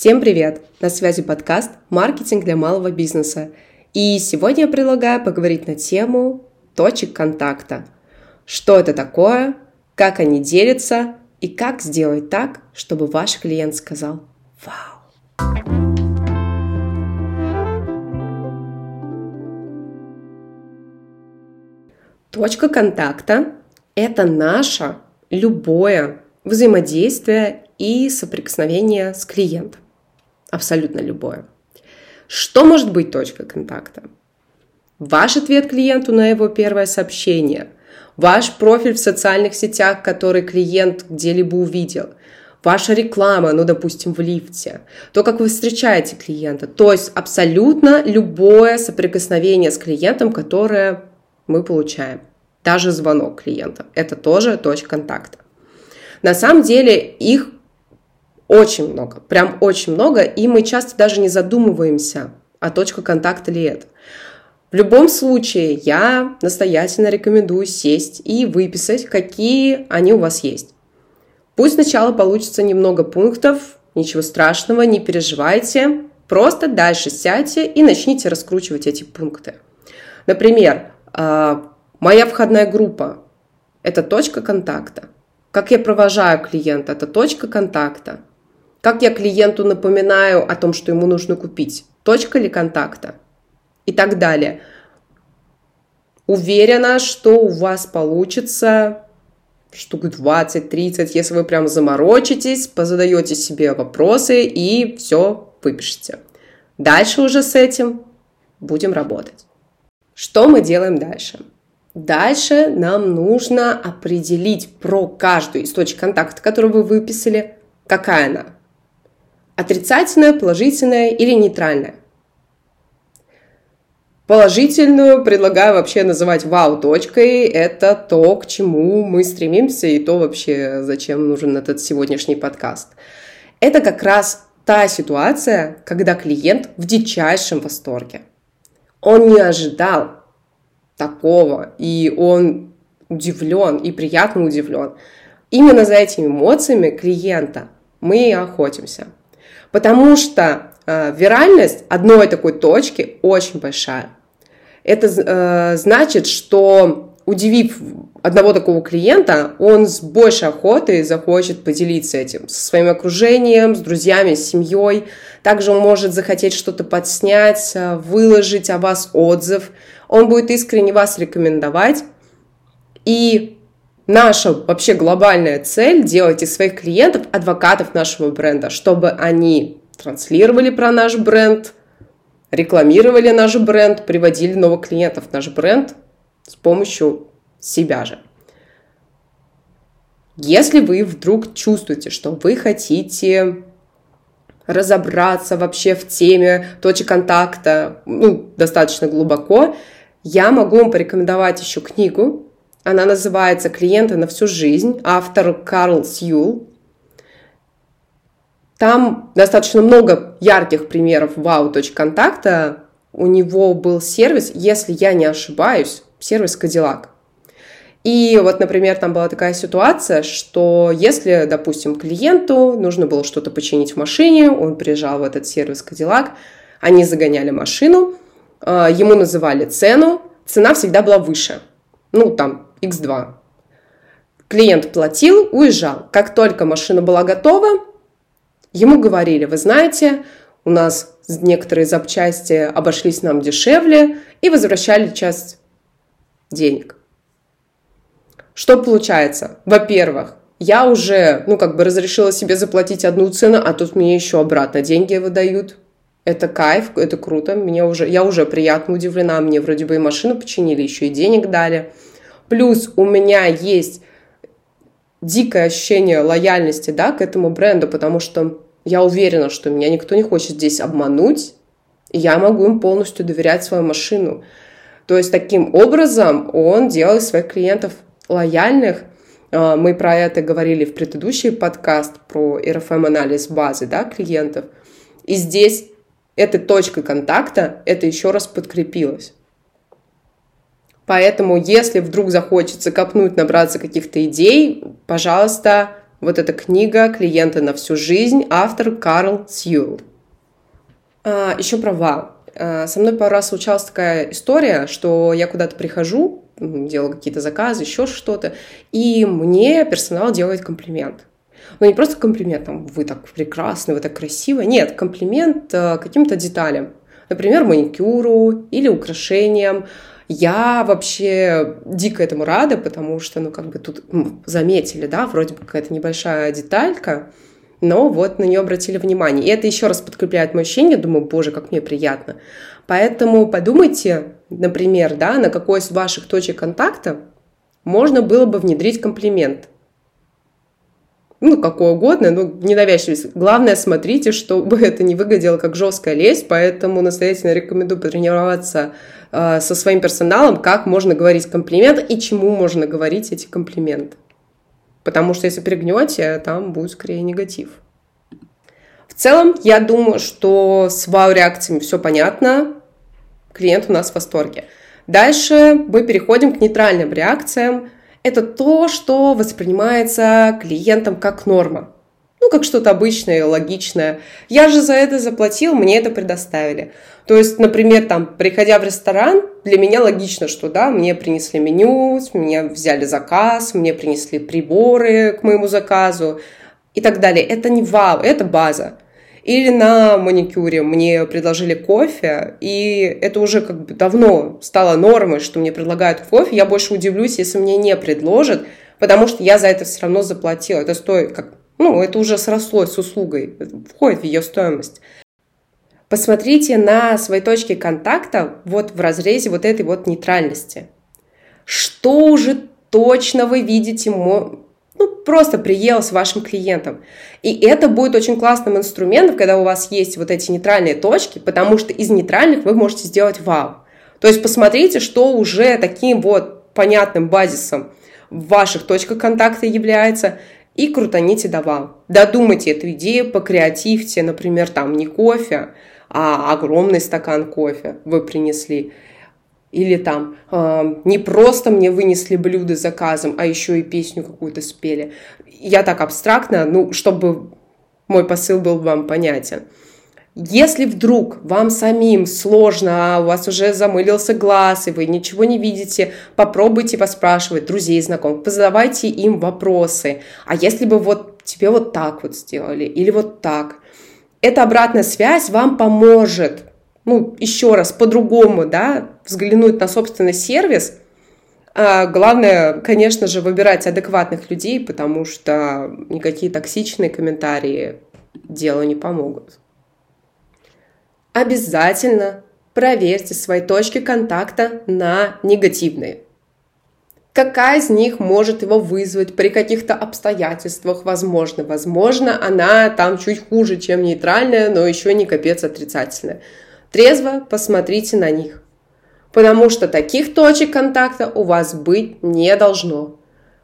Всем привет! На связи подкаст «Маркетинг для малого бизнеса». И сегодня я предлагаю поговорить на тему точек контакта. Что это такое, как они делятся и как сделать так, чтобы ваш клиент сказал «Вау!». Точка контакта – это наше любое взаимодействие и соприкосновение с клиентом. Абсолютно любое. Что может быть точкой контакта? Ваш ответ клиенту на его первое сообщение, ваш профиль в социальных сетях, который клиент где-либо увидел, ваша реклама, ну, допустим, в лифте, то, как вы встречаете клиента, то есть абсолютно любое соприкосновение с клиентом, которое мы получаем. Даже звонок клиента. Это тоже точка контакта. На самом деле их очень много, прям очень много, и мы часто даже не задумываемся, а точка контакта ли это. В любом случае, я настоятельно рекомендую сесть и выписать, какие они у вас есть. Пусть сначала получится немного пунктов, ничего страшного, не переживайте. Просто дальше сядьте и начните раскручивать эти пункты. Например, а, моя входная группа – это точка контакта. Как я провожаю клиента – это точка контакта. Как я клиенту напоминаю о том, что ему нужно купить? Точка ли контакта? и так далее. Уверена, что у вас получится штук 20-30, если вы прям заморочитесь, позадаете себе вопросы и все выпишите. Дальше уже с этим будем работать. Что мы делаем дальше? Дальше нам нужно определить про каждую из точек контакта, которую вы выписали, какая она. Отрицательная, положительная или нейтральная. Положительную предлагаю вообще называть вау-точкой. Это то, к чему мы стремимся, и то вообще, зачем нужен этот сегодняшний подкаст. Это как раз та ситуация, когда клиент в дичайшем восторге. Он не ожидал такого, и он удивлен, и приятно удивлен. Именно за этими эмоциями клиента мы и охотимся. Потому что э, виральность одной такой точки очень большая. Это э, значит, что удивив одного такого клиента, он с большей охотой захочет поделиться этим со своим окружением, с друзьями, с семьей. Также он может захотеть что-то подснять, э, выложить о вас отзыв. Он будет искренне вас рекомендовать. И наша вообще глобальная цель делать из своих клиентов адвокатов нашего бренда, чтобы они транслировали про наш бренд – рекламировали наш бренд, приводили новых клиентов в наш бренд с помощью себя же. Если вы вдруг чувствуете, что вы хотите разобраться вообще в теме точек контакта ну, достаточно глубоко, я могу вам порекомендовать еще книгу. Она называется «Клиенты на всю жизнь», автор Карл Сьюл. Там достаточно много ярких примеров вау.контакта. У него был сервис, если я не ошибаюсь, сервис Cadillac. И вот, например, там была такая ситуация, что если, допустим, клиенту нужно было что-то починить в машине, он приезжал в этот сервис Cadillac, они загоняли машину, а, ему называли цену, цена всегда была выше, ну, там, x2. Клиент платил, уезжал. Как только машина была готова, Ему говорили, вы знаете, у нас некоторые запчасти обошлись нам дешевле и возвращали часть денег. Что получается? Во-первых, я уже, ну, как бы разрешила себе заплатить одну цену, а тут мне еще обратно деньги выдают. Это кайф, это круто, мне уже, я уже приятно удивлена, мне вроде бы и машину починили, еще и денег дали. Плюс у меня есть дикое ощущение лояльности да, к этому бренду, потому что я уверена, что меня никто не хочет здесь обмануть, и я могу им полностью доверять свою машину. То есть таким образом он делает своих клиентов лояльных. А, мы про это говорили в предыдущий подкаст про RFM-анализ базы да, клиентов. И здесь этой точкой контакта это еще раз подкрепилось. Поэтому, если вдруг захочется копнуть, набраться каких-то идей, пожалуйста, Вот эта книга «Клиенты на всю жизнь», автор Карл Сьюл. А, еще про вау. А, со мной пару раз случалась такая история, что я куда-то прихожу, делаю какие-то заказы, еще что-то, и мне персонал делает комплимент. Но не просто комплимент, там, вы так прекрасны, вы так красивы. Нет, комплимент э, каким-то деталям. Например, маникюру или украшениям. Я вообще дико этому рада, потому что, ну, как бы тут заметили, да, вроде бы какая-то небольшая деталька, но вот на нее обратили внимание. И это еще раз подкрепляет мое ощущение, думаю, боже, как мне приятно. Поэтому подумайте, например, да, на какой из ваших точек контакта можно было бы внедрить комплимент ну, какой угодно, ну, ненавязчивость. Главное, смотрите, чтобы это не выглядело как жесткая лесть, поэтому настоятельно рекомендую потренироваться э, со своим персоналом, как можно говорить комплимент и чему можно говорить эти комплименты. Потому что если перегнете, там будет скорее негатив. В целом, я думаю, что с вау-реакциями все понятно. Клиент у нас в восторге. Дальше мы переходим к нейтральным реакциям – это то, что воспринимается клиентом как норма. Как что-то обычное, логичное. Я же за это заплатил, мне это предоставили. То есть, например, там, приходя в ресторан, для меня логично, что, да, мне принесли меню, мне взяли заказ, мне принесли приборы к моему заказу и так далее. Это не вау, это база. Или на маникюре мне предложили кофе, и это уже как бы давно стало нормой, что мне предлагают кофе. Я больше удивлюсь, если мне не предложат, потому что я за это все равно заплатила. Это стоит как... Ну, это уже срослось с услугой, входит в ее стоимость. Посмотрите на свои точки контакта вот в разрезе вот этой вот нейтральности. Что уже точно вы видите ну, просто приел с вашим клиентом. И это будет очень классным инструментом, когда у вас есть вот эти нейтральные точки, потому что из нейтральных вы можете сделать вау. То есть посмотрите, что уже таким вот понятным базисом в ваших точках контакта является, и крутаните до вау. Додумайте эту идею, покреативьте, например, там не кофе, а огромный стакан кофе вы принесли. Или там э, не просто мне вынесли блюдо заказом, а еще и песню какую-то спели. Я так абстрактно, ну, чтобы мой посыл был вам понятен. Если вдруг вам самим сложно, а у вас уже замылился глаз, и вы ничего не видите, попробуйте поспрашивать друзей, знакомых, позадавайте им вопросы. А если бы вот тебе вот так вот сделали, или вот так? Эта обратная связь вам поможет ну, еще раз по-другому, да, взглянуть на собственный сервис. А главное, конечно же, выбирать адекватных людей, потому что никакие токсичные комментарии делу не помогут. Обязательно проверьте свои точки контакта на негативные. Какая из них может его вызвать при каких-то обстоятельствах, возможно. Возможно, она там чуть хуже, чем нейтральная, но еще не капец отрицательная. Трезво посмотрите на них. Потому что таких точек контакта у вас быть не должно.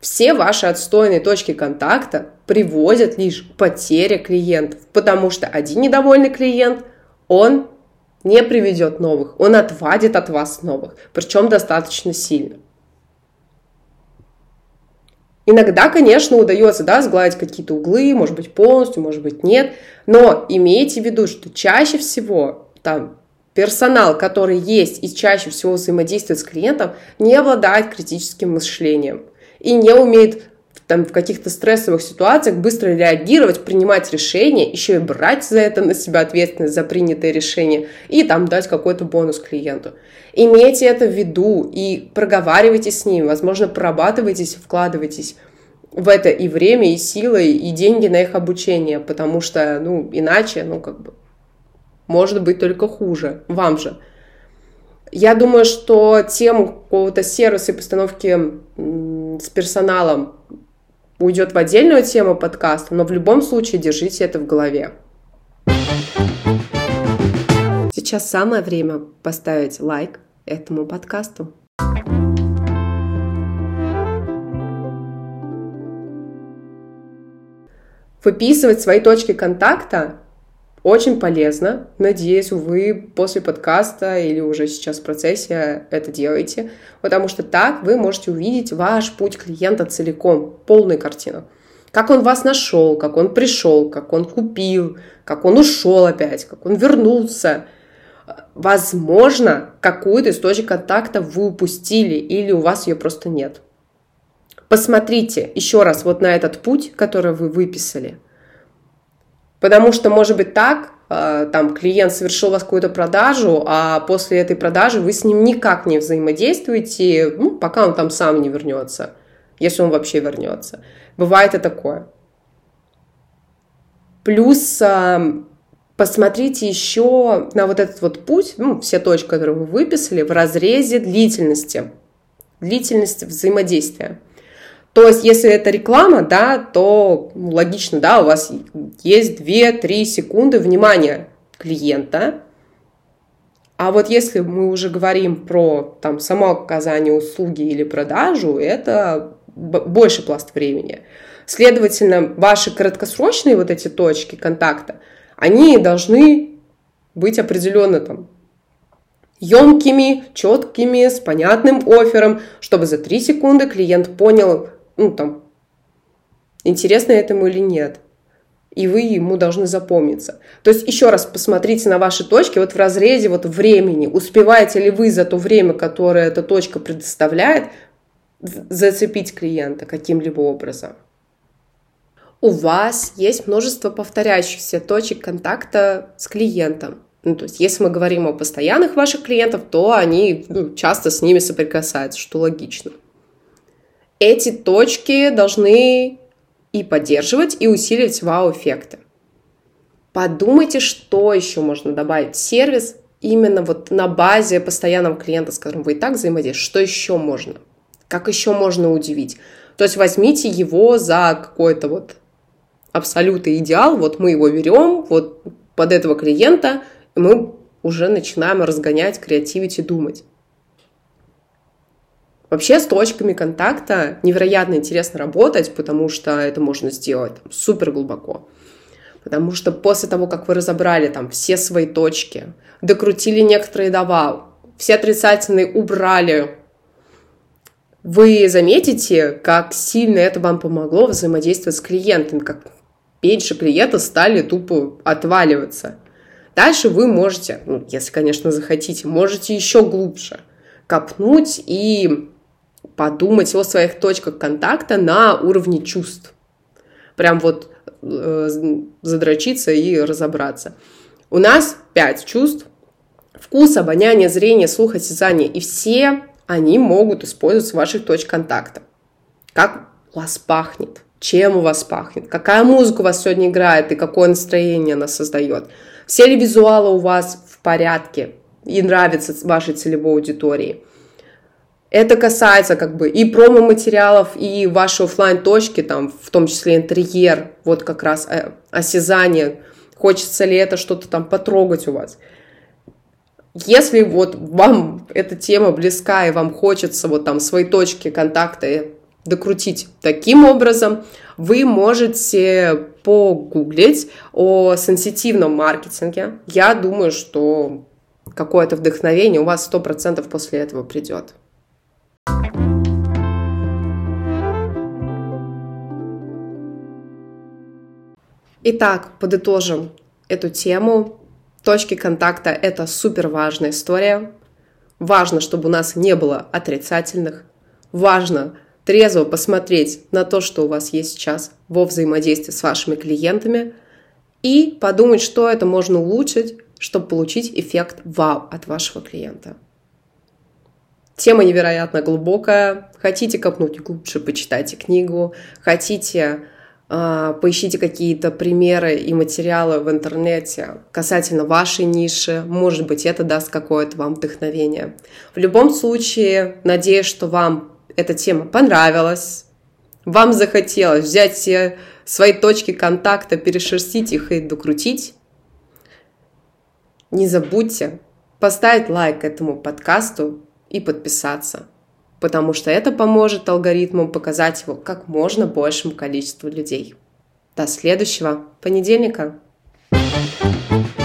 Все ваши отстойные точки контакта приводят лишь к потере клиентов, потому что один недовольный клиент, он не приведет новых, он отвадит от вас новых, причем достаточно сильно. Иногда, конечно, удается да, сгладить какие-то углы, может быть полностью, может быть нет, но имейте в виду, что чаще всего там персонал, который есть и чаще всего взаимодействует с клиентом, не обладает критическим мышлением и не умеет там, в каких-то стрессовых ситуациях быстро реагировать, принимать решения, еще и брать за это на себя ответственность за принятое решение и там дать какой-то бонус клиенту. Имейте это в виду и проговаривайте с ним, возможно, прорабатывайтесь, вкладывайтесь в это и время, и силы, и деньги на их обучение, потому что, ну, иначе, ну, как бы, может быть только хуже, вам же. Я думаю, что тему какого-то сервиса и постановки с персоналом уйдет в отдельную тему подкаста, но в любом случае держите это в голове. Сейчас самое время поставить лайк этому подкасту. Выписывать свои точки контакта очень полезно. Надеюсь, вы после подкаста или уже сейчас в процессе это делаете, потому что так вы можете увидеть ваш путь клиента целиком, полную картину. Как он вас нашел, как он пришел, как он купил, как он ушел опять, как он вернулся. Возможно, какую-то из точек контакта вы упустили или у вас ее просто нет. Посмотрите еще раз вот на этот путь, который вы выписали. Потому что может быть так, э, там клиент совершил у вас какую-то продажу, а после этой продажи вы с ним никак не взаимодействуете, ну, пока он там сам не вернется, если он вообще вернется. Бывает и такое. Плюс э, посмотрите еще на вот этот вот путь, ну, все точки, которые вы выписали, в разрезе длительности, длительности взаимодействия. То есть, если это реклама, да, то ну, логично, да, у вас есть 2-3 секунды внимания клиента. А вот если мы уже говорим про там, само оказание услуги или продажу, это больше пласт времени. Следовательно, ваши краткосрочные вот эти точки контакта, они должны быть определенно там емкими, четкими, с понятным оффером, чтобы за 3 секунды клиент понял, ну, там, интересно этому или нет. И вы ему должны запомниться. То есть еще раз посмотрите на ваши точки вот в разрезе вот времени. Успеваете ли вы за то время, которое эта точка предоставляет, зацепить клиента каким-либо образом? У вас есть множество повторяющихся точек контакта с клиентом. Ну, то есть, если мы говорим о постоянных ваших клиентов, то они ну, часто с ними соприкасаются, что логично эти точки должны и поддерживать, и усиливать вау-эффекты. Подумайте, что еще можно добавить в сервис именно вот на базе постоянного клиента, с которым вы и так взаимодействуете. Что еще можно? Как еще можно удивить? То есть возьмите его за какой-то вот абсолютный идеал, вот мы его берем, вот под этого клиента, и мы уже начинаем разгонять, креативить и думать. Вообще с точками контакта невероятно интересно работать, потому что это можно сделать супер глубоко. Потому что после того, как вы разобрали там все свои точки, докрутили некоторые до все отрицательные убрали, вы заметите, как сильно это вам помогло взаимодействовать с клиентом, как пейджи клиента стали тупо отваливаться. Дальше вы можете, ну, если, конечно, захотите, можете еще глубже копнуть и подумать о своих точках контакта на уровне чувств. Прям вот э, задрочиться и разобраться. У нас пять чувств. Вкус, обоняние, зрение, слух, осязание. И все они могут использоваться в ваших точках контакта. Как у вас пахнет, чем у вас пахнет, какая музыка у вас сегодня играет и какое настроение она создает. Все ли визуалы у вас в порядке и нравятся вашей целевой аудитории. Это касается как бы и промо-материалов, и вашей офлайн точки там, в том числе интерьер, вот как раз э, осязание, хочется ли это что-то там потрогать у вас. Если вот вам эта тема близка, и вам хочется вот там свои точки контакта докрутить таким образом, вы можете погуглить о сенситивном маркетинге. Я думаю, что какое-то вдохновение у вас 100% после этого придет. Итак, подытожим эту тему. Точки контакта – это супер важная история. Важно, чтобы у нас не было отрицательных. Важно трезво посмотреть на то, что у вас есть сейчас во взаимодействии с вашими клиентами и подумать, что это можно улучшить, чтобы получить эффект вау от вашего клиента. Тема невероятно глубокая. Хотите копнуть глубже, почитайте книгу. Хотите, поищите какие-то примеры и материалы в интернете касательно вашей ниши. Может быть, это даст какое-то вам вдохновение. В любом случае, надеюсь, что вам эта тема понравилась. Вам захотелось взять все свои точки контакта, перешерстить их и докрутить. Не забудьте поставить лайк этому подкасту, и подписаться, потому что это поможет алгоритму показать его как можно большему количеству людей. До следующего понедельника! thank you